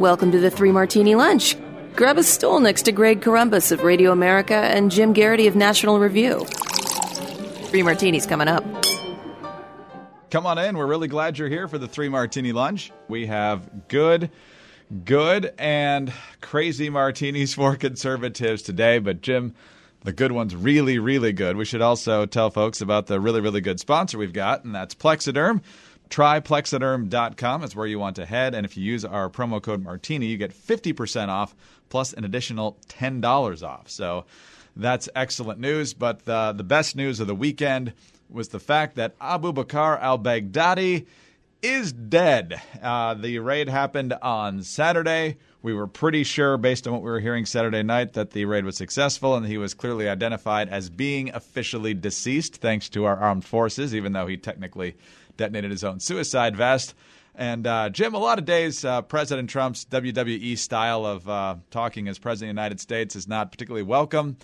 Welcome to the Three Martini Lunch. Grab a stool next to Greg Corombos of Radio America and Jim Geraghty of National Review. Three martinis coming up. Come on in. We're really glad you're here for the Three Martini Lunch. We have good, good, and crazy martinis for conservatives today. But, Jim, the good one's really, really good. We should also tell folks about the really, really good sponsor we've got, and that's Plexaderm. TryPlexaderm.com is where you want to head. And if you use our promo code Martini, you get 50% off plus an additional $10 off. So that's excellent news. But the, the best news of the weekend was the fact that Abu Bakr al Baghdadi is dead. Uh, the raid happened on Saturday. We were pretty sure, based on what we were hearing Saturday night, that the raid was successful and he was clearly identified as being officially deceased thanks to our armed forces, even though he technically detonated his own suicide vest. And uh, Jim, a lot of days, uh, President Trump's WWE style of uh, talking as President of the United States is not particularly welcome.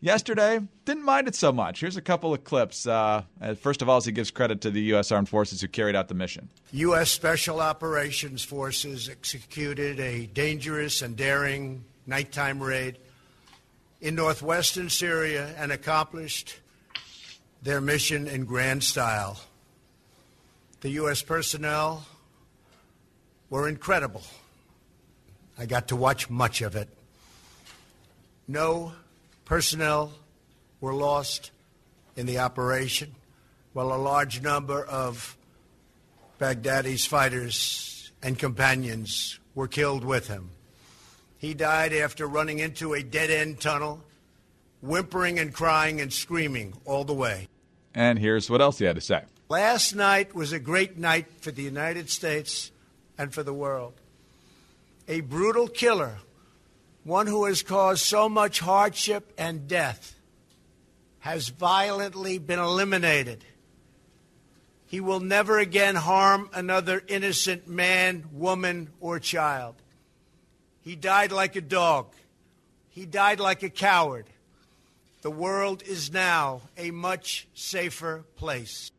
Yesterday, didn't mind it so much. Here's a couple of clips. Uh, first of all, as he gives credit to the U.S. Armed Forces who carried out the mission. U.S. Special Operations Forces executed a dangerous and daring nighttime raid in northwestern Syria and accomplished their mission in grand style. The U.S. personnel were incredible. I got to watch much of it. No personnel were lost in the operation, while a large number of Baghdadi's fighters and companions were killed with him. He died after running into a dead end tunnel, whimpering and crying and screaming all the way. And here's what else he had to say. Last night was a great night for the United States and for the world. A brutal killer, one who has caused so much hardship and death, has violently been eliminated. He will never again harm another innocent man, woman, or child. He died like a dog. He died like a coward. The world is now a much safer place.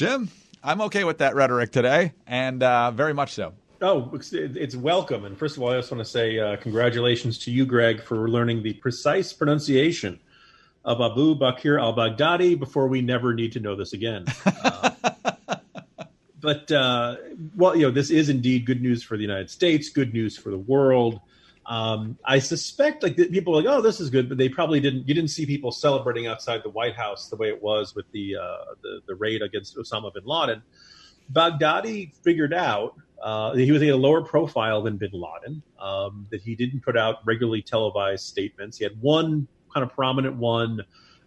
Jim, I'm okay with that rhetoric today, and uh, very much so. Oh, it's, welcome. And first of all, I just want to say uh, congratulations to you, Greg, for learning the precise pronunciation of Abu Bakr al Baghdadi before we never need to know this again. Uh, but, uh, well, you know, this is indeed good news for the United States, good news for the world. Um, I suspect like people are like, oh, this is good, but they probably didn't. You didn't see people celebrating outside the White House the way it was with the uh, the, the raid against Osama bin Laden. Baghdadi figured out uh, he was in a lower profile than bin Laden. Um, that he didn't put out regularly televised statements. He had one kind of prominent one.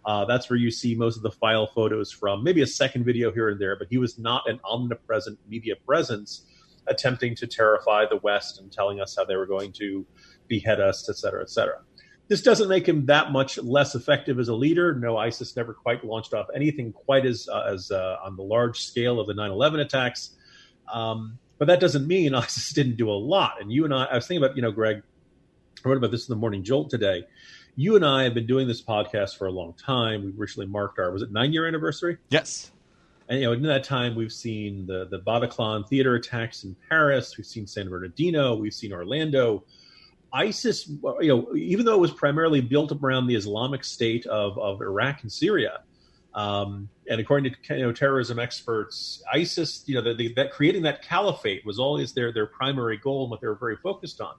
Uh, that's where you see most of the file photos from. Maybe a second video here and there, but he was not an omnipresent media presence attempting to terrify the West and telling us how they were going to behead us, et cetera, et cetera. This doesn't make him that much less effective as a leader. No, ISIS never quite launched off anything quite as uh, as uh, on the large scale of the 9/11 attacks. Um, but that doesn't mean ISIS didn't do a lot. And you and I, I was thinking about, you know, Greg, I wrote about this in the Morning Jolt today. You and I have been doing this podcast for a long time. We recently marked our was it nine year anniversary? Yes. And you know, in that time, we've seen the the Bataclan theater attacks in Paris. We've seen San Bernardino. We've seen Orlando. ISIS, you know, even though it was primarily built around the Islamic State of, of Iraq and Syria, um, and according to you know, terrorism experts, ISIS, you know, the, the, that creating that caliphate was always their their primary goal and what they were very focused on.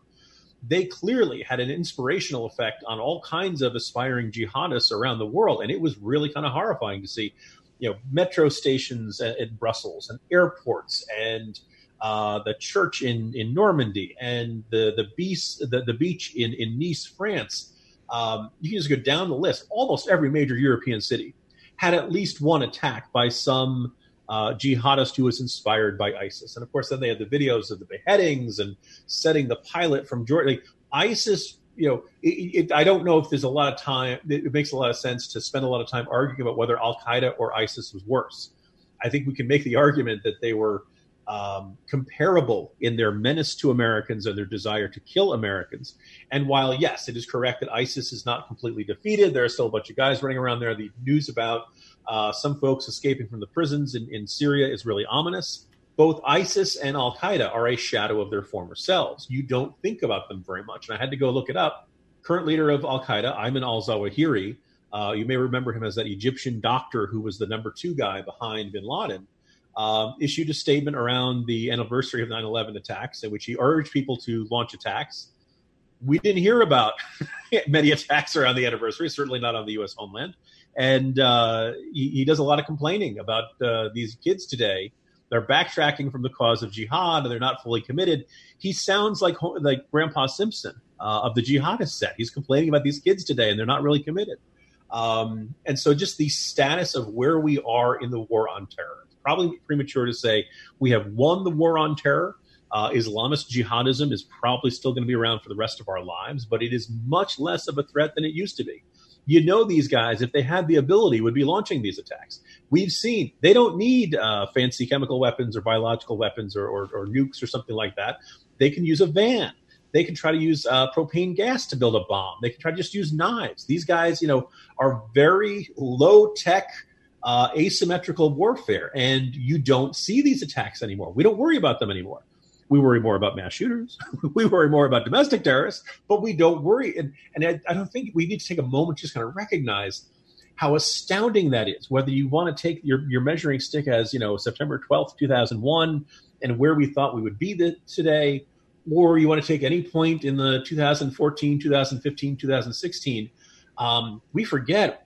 They clearly had an inspirational effect on all kinds of aspiring jihadists around the world, and it was really kind of horrifying to see, you know, metro stations in Brussels and airports and uh, the church in, in Normandy and the the beach the, the beach in, in Nice, France. Um, you can just go down the list. Almost every major European city had at least one attack by some uh, jihadist who was inspired by ISIS. And of course, then they had the videos of the beheadings and setting the pilot from Jordan. Like, ISIS, you know, it, it, I don't know if there's a lot of time. It, it makes a lot of sense to spend a lot of time arguing about whether Al Qaeda or ISIS was worse. I think we can make the argument that they were um, comparable in their menace to Americans and their desire to kill Americans. And while, yes, it is correct that ISIS is not completely defeated, there are still a bunch of guys running around there. The news about uh, some folks escaping from the prisons in, in Syria is really ominous. both ISIS and Al Qaeda are a shadow of their former selves. You don't think about them very much. And I had to go look it up. Current leader of Al Qaeda, Ayman al Zawahiri, uh, you may remember him as that Egyptian doctor who was the number two guy behind bin Laden, um, issued a statement around the anniversary of 9 11 attacks in which he urged people to launch attacks. We didn't hear about many attacks around the anniversary, certainly not on the U.S. homeland. And uh, he, he, does a lot of complaining about uh, these kids today they're backtracking from the cause of jihad and they're not fully committed. He sounds like like Grandpa Simpson uh, of the jihadist set. He's complaining about these kids today and they're not really committed. Um, and so, just the status of where we are in the war on terror. Probably premature to say we have won the war on terror. Uh, Islamist jihadism is probably still going to be around for the rest of our lives, but it is much less of a threat than it used to be. You know these guys if they had the ability would be launching these attacks. We've seen they don't need uh, fancy chemical weapons or biological weapons or, or, or, nukes or something like that. They can use a van. They can try to use uh, propane gas to build a bomb. They can try to just use knives. These guys you know are very low tech uh, asymmetrical warfare and you don't see these attacks anymore we don't worry about them anymore we worry more about mass shooters. we worry more about domestic terrorists, but we don't worry. And, and I, I, don't think we need to take a moment just kind of recognize how astounding that is. Whether you want to take your, your measuring stick as, you know, September 12th, 2001, and where we thought we would be the, today, or you want to take any point in the 2014, 2015, 2016, um, we forget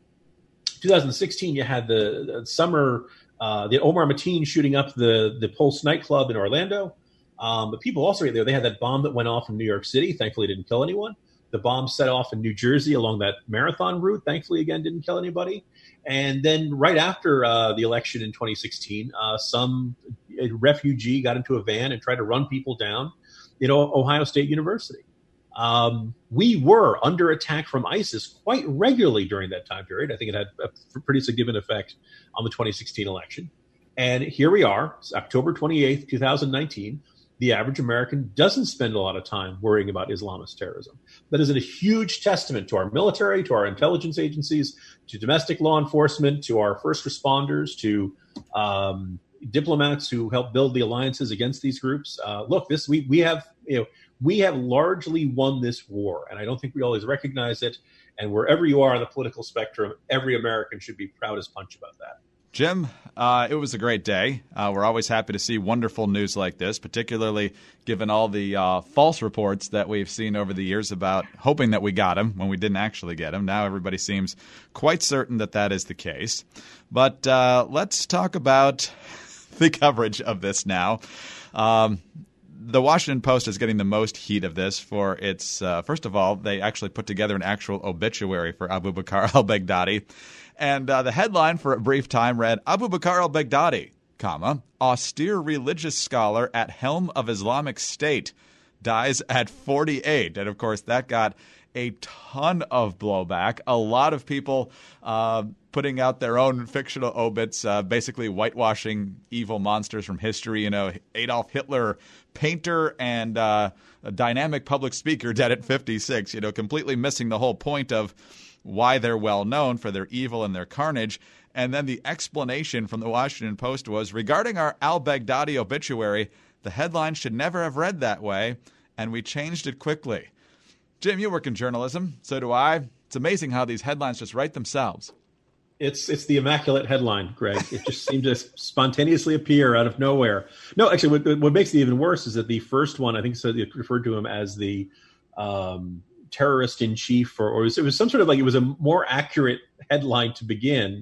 2016, you had the, the summer, uh, the Omar Mateen shooting up the, the Pulse nightclub in Orlando. Um, but people also there. They had that bomb that went off in New York City. Thankfully, didn't kill anyone. The bomb set off in New Jersey along that marathon route. Thankfully, again, didn't kill anybody. And then right after uh, the election in 2016, uh, some refugee got into a van and tried to run people down. Know, Ohio State University. Um, we were under attack from ISIS quite regularly during that time period. I think it had a pretty significant effect on the 2016 election. And here we are, October 28th, 2019 the average American doesn't spend a lot of time worrying about Islamist terrorism. That is a huge testament to our military, to our intelligence agencies, to domestic law enforcement, to our first responders, to um, diplomats who help build the alliances against these groups. Uh, look, this we we have you know we have largely won this war, and I don't think we always recognize it. And wherever you are on the political spectrum, every American should be proud as punch about that. Jim, uh, it was a great day. Uh, we're always happy to see wonderful news like this, particularly given all the uh, false reports that we've seen over the years about hoping that we got him when we didn't actually get him. Now everybody seems quite certain that that is the case. But uh, let's talk about the coverage of this now. Um, the Washington Post is getting the most heat of this for its, uh, first of all, they actually put together an actual obituary for Abu Bakr al Baghdadi. And uh, the headline for a brief time read Abu Bakr al Baghdadi, comma, austere religious scholar at helm of Islamic State, dies at 48. And of course, that got a ton of blowback. A lot of people uh, putting out their own fictional obits, uh, basically whitewashing evil monsters from history. You know, Adolf Hitler, painter and uh, a dynamic public speaker, dead at 56. You know, completely missing the whole point of why they're well known for their evil and their carnage. And then the explanation from the Washington Post was regarding our al Baghdadi obituary, the headline should never have read that way, and we changed it quickly. Jim, you work in journalism, so do I. It's amazing how these headlines just write themselves. It's it's the immaculate headline, Greg. It just seemed to spontaneously appear out of nowhere. No, actually, what, what makes it even worse is that the first one, I think, so referred to him as the um, terrorist in chief, or, or it, was, it was some sort of like it was a more accurate headline to begin,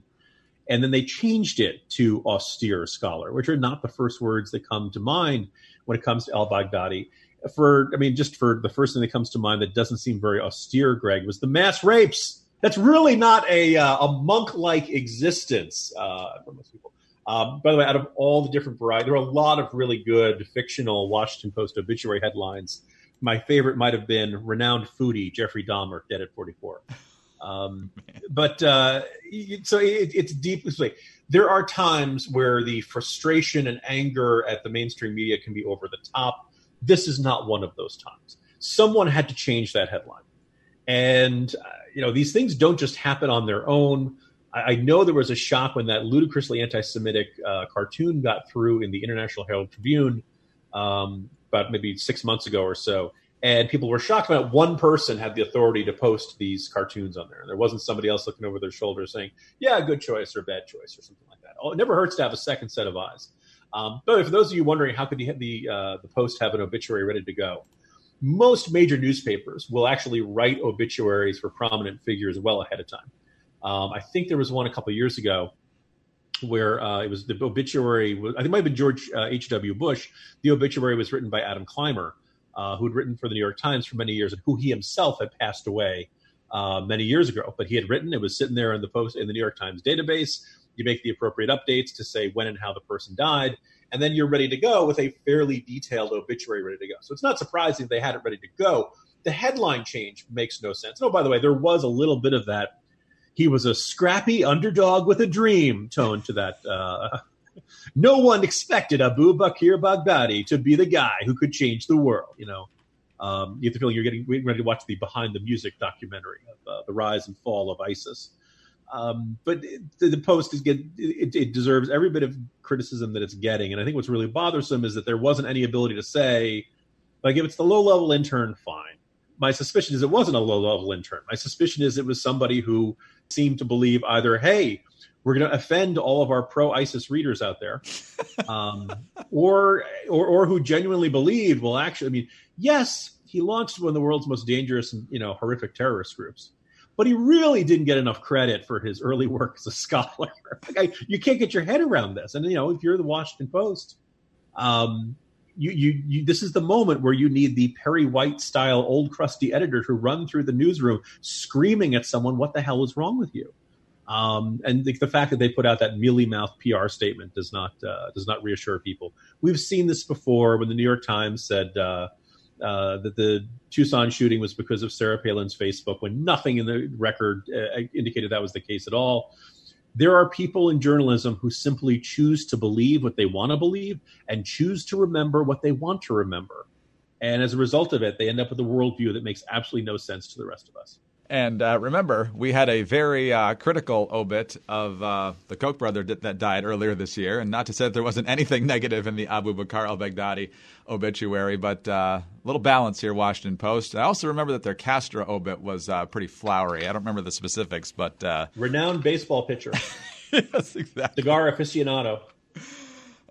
and then they changed it to austere scholar, which are not the first words that come to mind when it comes to al Baghdadi. For I mean, just for the first thing that comes to mind that doesn't seem very austere, Greg, was the mass rapes. That's really not a uh, a monk like existence uh, for most people. Uh, by the way, out of all the different varieties, there are a lot of really good fictional Washington Post obituary headlines my favorite might have been renowned foodie Jeffrey Dahmer, dead at 44. Um, but uh, so it, it's deeply. There are times where the frustration and anger at the mainstream media can be over the top. This is not one of those times. Someone had to change that headline, and uh, you know these things don't just happen on their own. I, I, know there was a shock when that ludicrously anti-Semitic uh, cartoon got through in the International Herald Tribune um, about maybe six months ago or so, and people were shocked that one person had the authority to post these cartoons on there. There wasn't somebody else looking over their shoulder saying, "Yeah, good choice" or "bad choice" or something like that. Oh, it never hurts to have a second set of eyes. Um, but for those of you wondering, how could the the, uh, the post have an obituary ready to go? Most major newspapers will actually write obituaries for prominent figures well ahead of time. Um, I think there was one a couple years ago where uh, it was the obituary. I think it might have been George H.W. Uh, Bush. The obituary was written by Adam Clymer uh, who had written for the New York Times for many years and who he himself had passed away uh, many years ago. But he had written, it was sitting there in the post in the New York Times database. You make the appropriate updates to say when and how the person died, and then you're ready to go with a fairly detailed obituary ready to go. So it's not surprising they had it ready to go. The headline change makes no sense. Oh, by the way, there was a little bit of that. He was a scrappy underdog with a dream tone to that uh, no one expected Abu Bakr Baghdadi to be the guy who could change the world. You know, um, you have the feeling you're getting ready to watch the behind the music documentary of uh, the rise and fall of ISIS. Um, but the, the, post is get it, it, deserves every bit of criticism that it's getting, and I think what's really bothersome is that there wasn't any ability to say, like, if it's the low level intern, fine. My suspicion is it wasn't a low level intern. My suspicion is it was somebody who seemed to believe either, hey, we're going to offend all of our pro ISIS readers out there, um, or, or or who genuinely believed. Well, actually, I mean, yes, he launched one of the world's most dangerous and you know horrific terrorist groups, but he really didn't get enough credit for his early work as a scholar. like, you can't get your head around this, and you know, if you're the Washington Post. Um, you, you, you, this is the moment where you need the Perry White style old crusty editor to run through the newsroom screaming at someone, "What the hell is wrong with you?" Um, and the, the, fact that they put out that mealy mouth PR statement does not uh, does not reassure people. We've seen this before when the New York Times said uh, uh, that the Tucson shooting was because of Sarah Palin's Facebook, when nothing in the record uh, indicated that was the case at all. There are people in journalism who simply choose to believe what they want to believe and choose to remember what they want to remember. And as a result of it, they end up with a worldview that makes absolutely no sense to the rest of us. And uh, remember, we had a very uh, critical obit of uh, the Koch brother that, that, died earlier this year. And not to say that there wasn't anything negative in the Abu Bakr al Baghdadi obituary, but uh, a little balance here, Washington Post. I also remember that their Castro obit was uh, pretty flowery. I don't remember the specifics, but. Uh, Renowned baseball pitcher. yes, exactly. Cigar aficionado.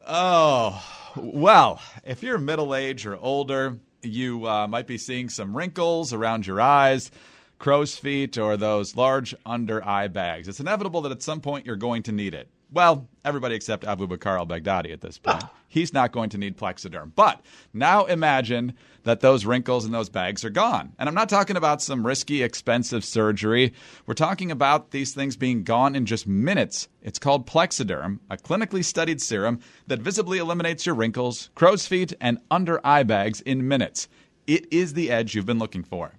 Oh, well, if you're middle age or older, you might be seeing some wrinkles around your eyes crow's feet, or those large under eye bags. It's inevitable that at some point you're going to need it. Well, everybody except Abu Bakr al Baghdadi at this point. He's not going to need Plexaderm. But now imagine that those wrinkles and those bags are gone. And I'm not talking about some risky, expensive surgery. We're talking about these things being gone in just minutes. It's called Plexaderm, a clinically studied serum that visibly eliminates your wrinkles, crow's feet, and under eye bags in minutes. It is the edge you've been looking for.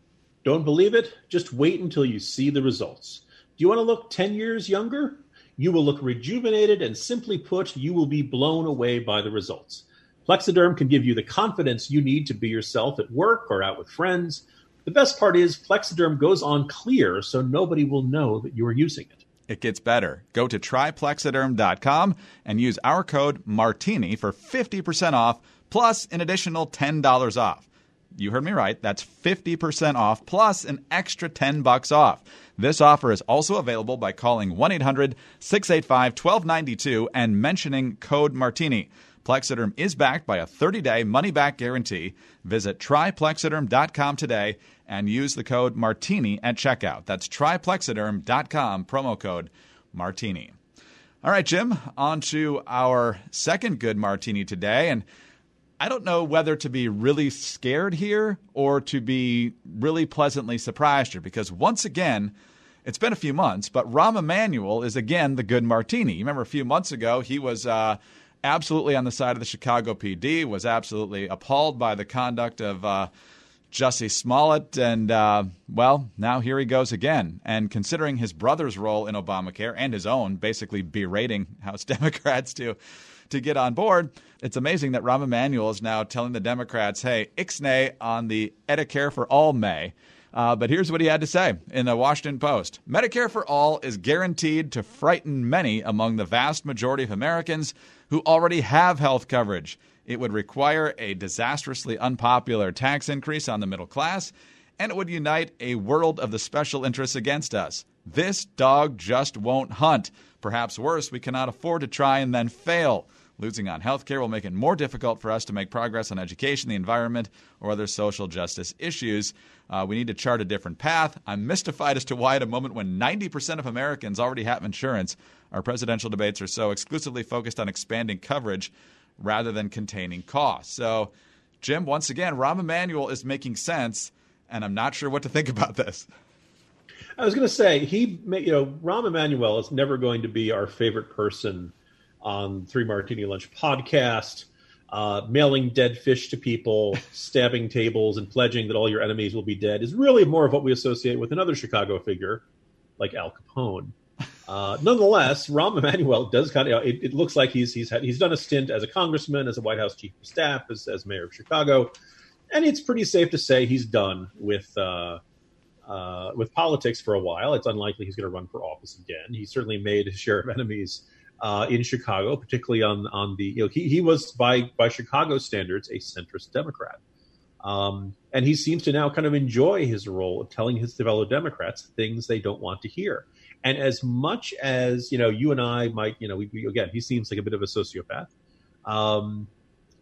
Don't believe it? Just wait until you see the results. Do you want to look 10 years younger? You will look rejuvenated, and simply put, you will be blown away by the results. Plexaderm can give you the confidence you need to be yourself at work or out with friends. The best part is Plexaderm goes on clear, so nobody will know that you are using it. It gets better. Go to tryplexaderm.com and use our code MARTINI for 50% off plus an additional $10 off. You heard me right. That's 50% off plus an extra 10 bucks off. This offer is also available by calling 1-800-685-1292 and mentioning code Martini. Plexaderm is backed by a 30-day money-back guarantee. Visit tryplexaderm.com today and use the code Martini at checkout. That's tryplexaderm.com promo code Martini. All right, Jim, on to our second good martini today and I don't know whether to be really scared here or to be really pleasantly surprised here because once again, it's been a few months, but Rahm Emanuel is again the good martini. You remember a few months ago, he was uh, absolutely on the side of the Chicago PD, was absolutely appalled by the conduct of uh, Jussie Smollett, and uh, well, now here he goes again. And considering his brother's role in Obamacare and his own, basically berating House Democrats to to get on board. It's amazing that Rahm Emanuel is now telling the Democrats, hey, ixnay on the Edicare for All May. Uh, but here's what he had to say in the Washington Post Medicare for All is guaranteed to frighten many among the vast majority of Americans who already have health coverage. It would require a disastrously unpopular tax increase on the middle class, and it would unite a world of the special interests against us. This dog just won't hunt. Perhaps worse, we cannot afford to try and then fail. Losing on health care will make it more difficult for us to make progress on education, the environment, or other social justice issues. Uh, we need to chart a different path. I'm mystified as to why, at a moment when 90% of Americans already have insurance, our presidential debates are so exclusively focused on expanding coverage rather than containing costs. So, Jim, once again, Rahm Emanuel is making sense, and I'm not sure what to think about this. I was going to say he, you know, Rahm Emanuel is never going to be our favorite person on Three Martini Lunch podcast, uh, mailing dead fish to people, stabbing tables, and pledging that all your enemies will be dead is really more of what we associate with another Chicago figure like Al Capone. Uh, nonetheless, Rahm Emanuel does kind of. it, it, looks like he's he's had, he's done a stint as a congressman, as a White House chief of staff, as, as mayor of Chicago, and it's pretty safe to say he's done with uh, uh, with politics for a while. It's unlikely he's going to run for office again. He certainly made his share of enemies uh, in Chicago, particularly on on the you know he, he was by by Chicago standards a centrist Democrat, um, and he seems to now kind of enjoy his role of telling his fellow Democrats things they don't want to hear. And as much as you know, you and I might you know we, we, again he seems like a bit of a sociopath. Um,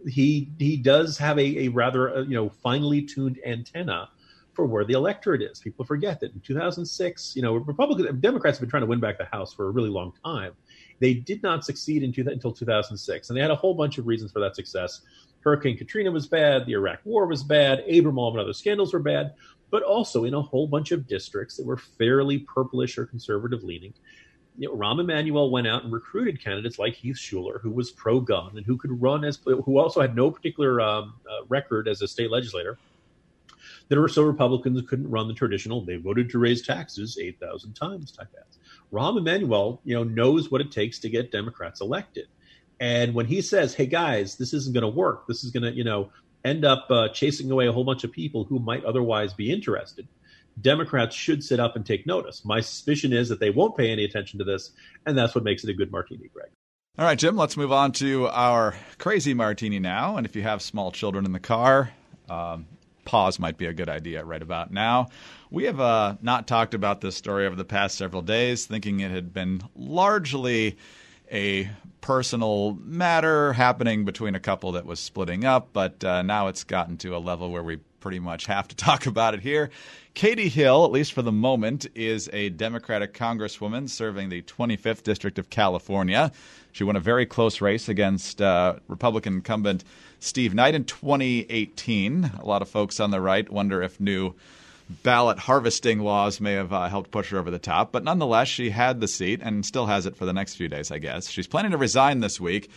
he he does have a, a rather uh, you know finely tuned antenna for where the electorate is. People forget that in 2006, you know, Republicans, Democrats have been trying to win back the House for a really long time. They did not succeed in two, until 2006, and they had a whole bunch of reasons for that success. Hurricane Katrina was bad, the Iraq War was bad, Abramoff and other scandals were bad, but also in a whole bunch of districts that were fairly purplish or conservative leaning. You know, Rahm Emanuel went out and recruited candidates like Heath Shuler, who was pro-gun and who could run as, who also had no particular um, uh, record as a state legislator. There were so Republicans couldn't run the traditional. They voted to raise taxes eight thousand times type ads. Rahm Emanuel, you know, knows what it takes to get Democrats elected. And when he says, "Hey guys, this isn't going to work. This is going to, you know, end up uh, chasing away a whole bunch of people who might otherwise be interested," Democrats should sit up and take notice. My suspicion is that they won't pay any attention to this, and that's what makes it a good martini, Greg. All right, Jim, let's move on to our crazy martini now. And if you have small children in the car, um, pause might be a good idea right about now. We have uh, not talked about this story over the past several days, thinking it had been largely a personal matter happening between a couple that was splitting up, but uh, now it's gotten to a level where we pretty much have to talk about it here. Katie Hill, at least for the moment, is a Democratic Congresswoman serving the 25th District of California. She won a very close race against uh, Republican incumbent Steve Knight in 2018. A lot of folks on the right wonder if new ballot harvesting laws may have uh, helped push her over the top. But nonetheless, she had the seat and still has it for the next few days, I guess. She's planning to resign this week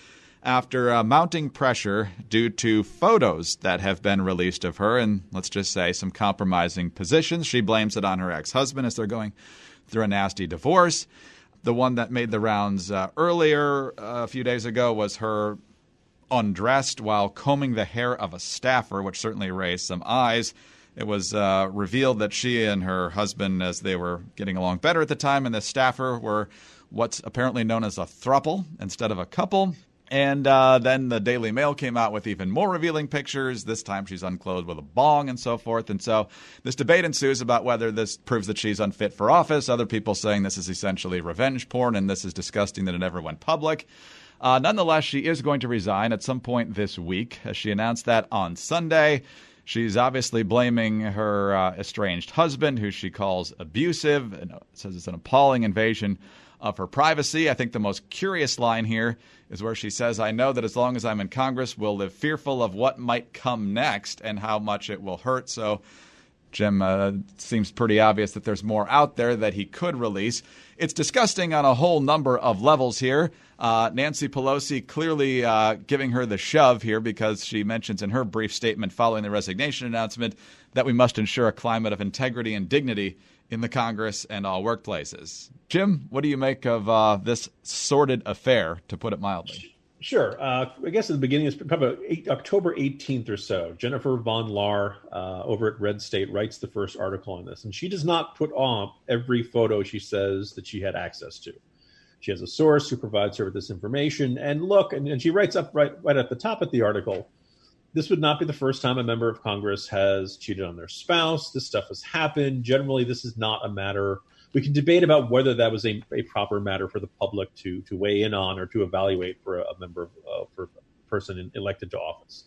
after uh, mounting pressure due to photos that have been released of her and, let's just say, some compromising positions. She blames it on her ex husband as they're going through a nasty divorce. The one that made the rounds uh, earlier uh, a few days ago was her undressed while combing the hair of a staffer, which certainly raised some eyes. It was uh, revealed that she and her husband, as they were getting along better at the time, and the staffer were what's apparently known as a throuple instead of a couple. And uh, then the Daily Mail came out with even more revealing pictures. This time she's unclothed with a bong and so forth. And so this debate ensues about whether this proves that she's unfit for office. Other people saying this is essentially revenge porn and this is disgusting that it never went public. Uh, nonetheless, she is going to resign at some point this week. She announced that on Sunday. She's obviously blaming her uh, estranged husband, who she calls abusive, and says it's an appalling invasion of her privacy. I think the most curious line here is where she says, I know that as long as I'm in Congress, we'll live fearful of what might come next and how much it will hurt. So, Jim, uh, seems pretty obvious that there's more out there that he could release. It's disgusting on a whole number of levels here. Uh, Nancy Pelosi clearly uh, giving her the shove here because she mentions in her brief statement following the resignation announcement that we must ensure a climate of integrity and dignity in the Congress and all workplaces. Jim, what do you make of uh, this sordid affair, to put it mildly? Sure. Uh, I guess at the beginning, it's probably eight, October 18th or so. Jennifer Van Laar uh, over at Red State writes the first article on this. And she does not put on every photo she says that she had access to. She has a source who provides her with this information. And look, and, and she writes up right, right at the top of the article this would not be the first time a member of Congress has cheated on their spouse. This stuff has happened. Generally, this is not a matter we can debate about whether that was a, a proper matter for the public to to weigh in on or to evaluate for a, a member of, uh, for a person in, elected to office.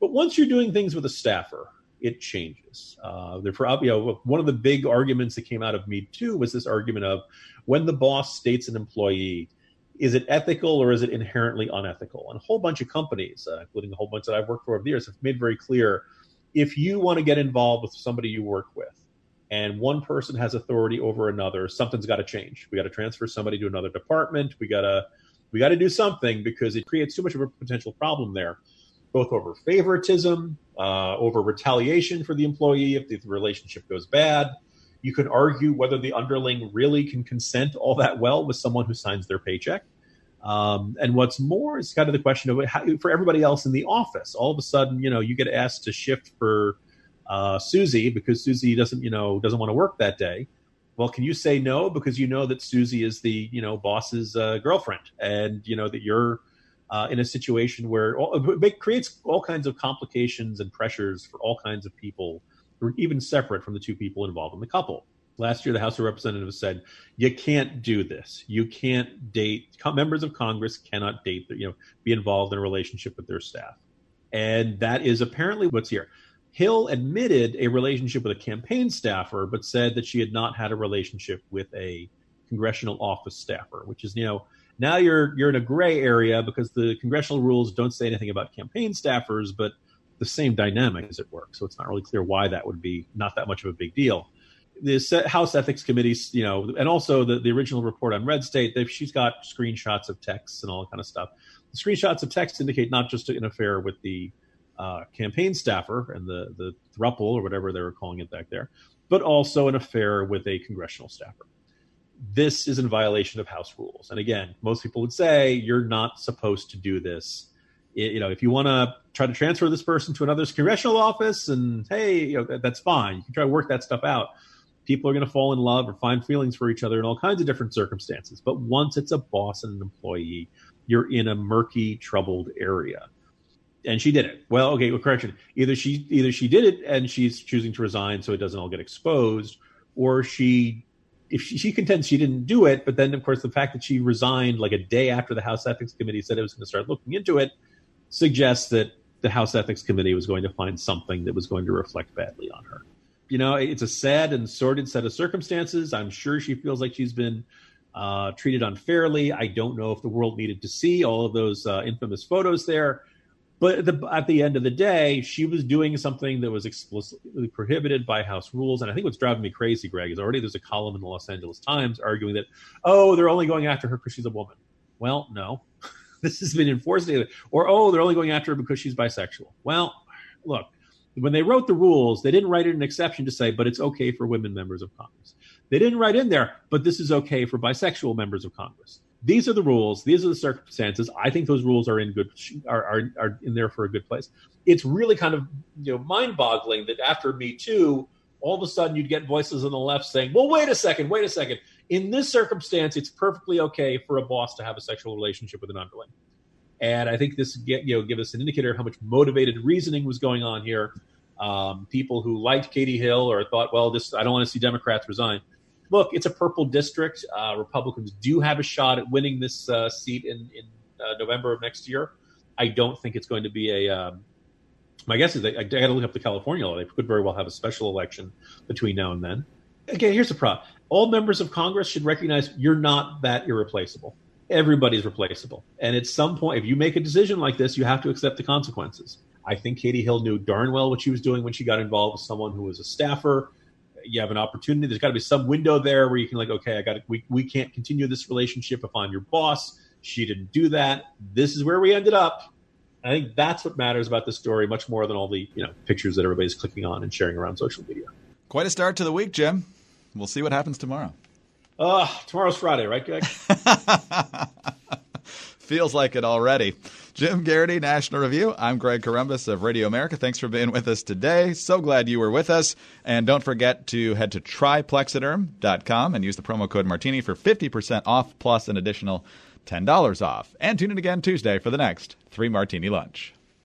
But once you're doing things with a staffer, it changes. Uh, therefore, you know, one of the big arguments that came out of Me Too was this argument of when the boss states an employee, is it ethical or is it inherently unethical? And a whole bunch of companies, uh, including a whole bunch that I've worked for over the years, have made very clear if you want to get involved with somebody you work with, and one person has authority over another, something's got to change. We got to transfer somebody to another department. We got to we got to do something because it creates too much of a potential problem there, both over favoritism, uh, over retaliation for the employee if the relationship goes bad. You can argue whether the underling really can consent all that well with someone who signs their paycheck. Um, and what's more is kind of the question of how, for everybody else in the office. All of a sudden, you know, you get asked to shift for uh, Susie because Susie doesn't, you know, doesn't want to work that day. Well, can you say no because you know that Susie is the, you know, boss's uh, girlfriend, and you know that you're uh, in a situation where it creates all kinds of complications and pressures for all kinds of people, even separate from the two people involved in the couple. Last year, the House of Representatives said you can't do this. You can't date members of Congress cannot date, you know, be involved in a relationship with their staff, and that is apparently what's here. Hill admitted a relationship with a campaign staffer, but said that she had not had a relationship with a congressional office staffer, which is, you know, now you're you're in a gray area because the congressional rules don't say anything about campaign staffers, but the same dynamic as it works. So it's not really clear why that would be not that much of a big deal. The House Ethics Committee, you know, and also the, the original report on Red State, she's got screenshots of texts and all that kind of stuff. The screenshots of text indicate not just an affair with the uh, campaign staffer and the the throuple or whatever they were calling it back there, but also an affair with a congressional staffer. This is in violation of House rules. And again, most people would say you're not supposed to do this. It, you know, if you want to try to transfer this person to another congressional office, and hey, you know, that, that's fine. You can try to work that stuff out. People are going to fall in love or find feelings for each other in all kinds of different circumstances. But once it's a boss and an employee, you're in a murky, troubled area and she did it. Well, okay, well, correction. Either she either she did it and she's choosing to resign so it doesn't all get exposed, or she if she, she, contends she didn't do it, but then of course the fact that she resigned like a day after the House Ethics Committee said it was going to start looking into it suggests that the House Ethics Committee was going to find something that was going to reflect badly on her. You know, it's a sad and sordid set of circumstances. I'm sure she feels like she's been uh, treated unfairly. I don't know if the world needed to see all of those uh, infamous photos there. But at the, at the end of the day, she was doing something that was explicitly prohibited by House rules. And I think what's driving me crazy, Greg, is already there's a column in the Los Angeles Times arguing that, oh, they're only going after her because she's a woman. Well, no. this has been enforced. Or, oh, they're only going after her because she's bisexual. Well, look, when they wrote the rules, they didn't write in an exception to say, but it's okay for women members of Congress. They didn't write in there, but this is okay for bisexual members of Congress these are the rules. These are the circumstances. I think those rules are in good are, are, are in there for a good place. It's really kind of you know mind boggling that after me too all of a sudden you'd get voices on the left saying well wait a second wait a second. In this circumstance it's perfectly okay for a boss to have a sexual relationship with an underling. And i think this get you know give us an indicator of how much motivated reasoning was going on here. Um, people who liked katie hill or thought well this i don't want to see democrats resign look, it's a purple district. Uh, Republicans do have a shot at winning this uh, seat in, in uh, November of next year. I don't think it's going to be a. Um, my guess is I, I got to look up the California law. They could very well have a special election between now and then. Again, here's the problem: all members of Congress should recognize you're not that irreplaceable. Everybody's replaceable, and at some point, if you make a decision like this, you have to accept the consequences. I think Katie Hill knew darn well what she was doing when she got involved with someone who was a staffer you have an opportunity. There's got to be some window there where you can like, okay, I got we we can't continue this relationship if I'm your boss. She didn't do that. This is where we ended up. I think that's what matters about this story, much more than all the you know pictures that everybody's clicking on and sharing around social media. Quite a start to the week, Jim. We'll see what happens tomorrow. Uh, tomorrow's Friday, right, Greg? Feels like it already. Jim Geraghty, National Review. I'm Greg Corombos of Radio America. Thanks for being with us today. So glad you were with us. And don't forget to head to tryplexaderm.com and use the promo code Martini for 50% off plus an additional $10 off. And tune in again Tuesday for the next Three Martini Lunch.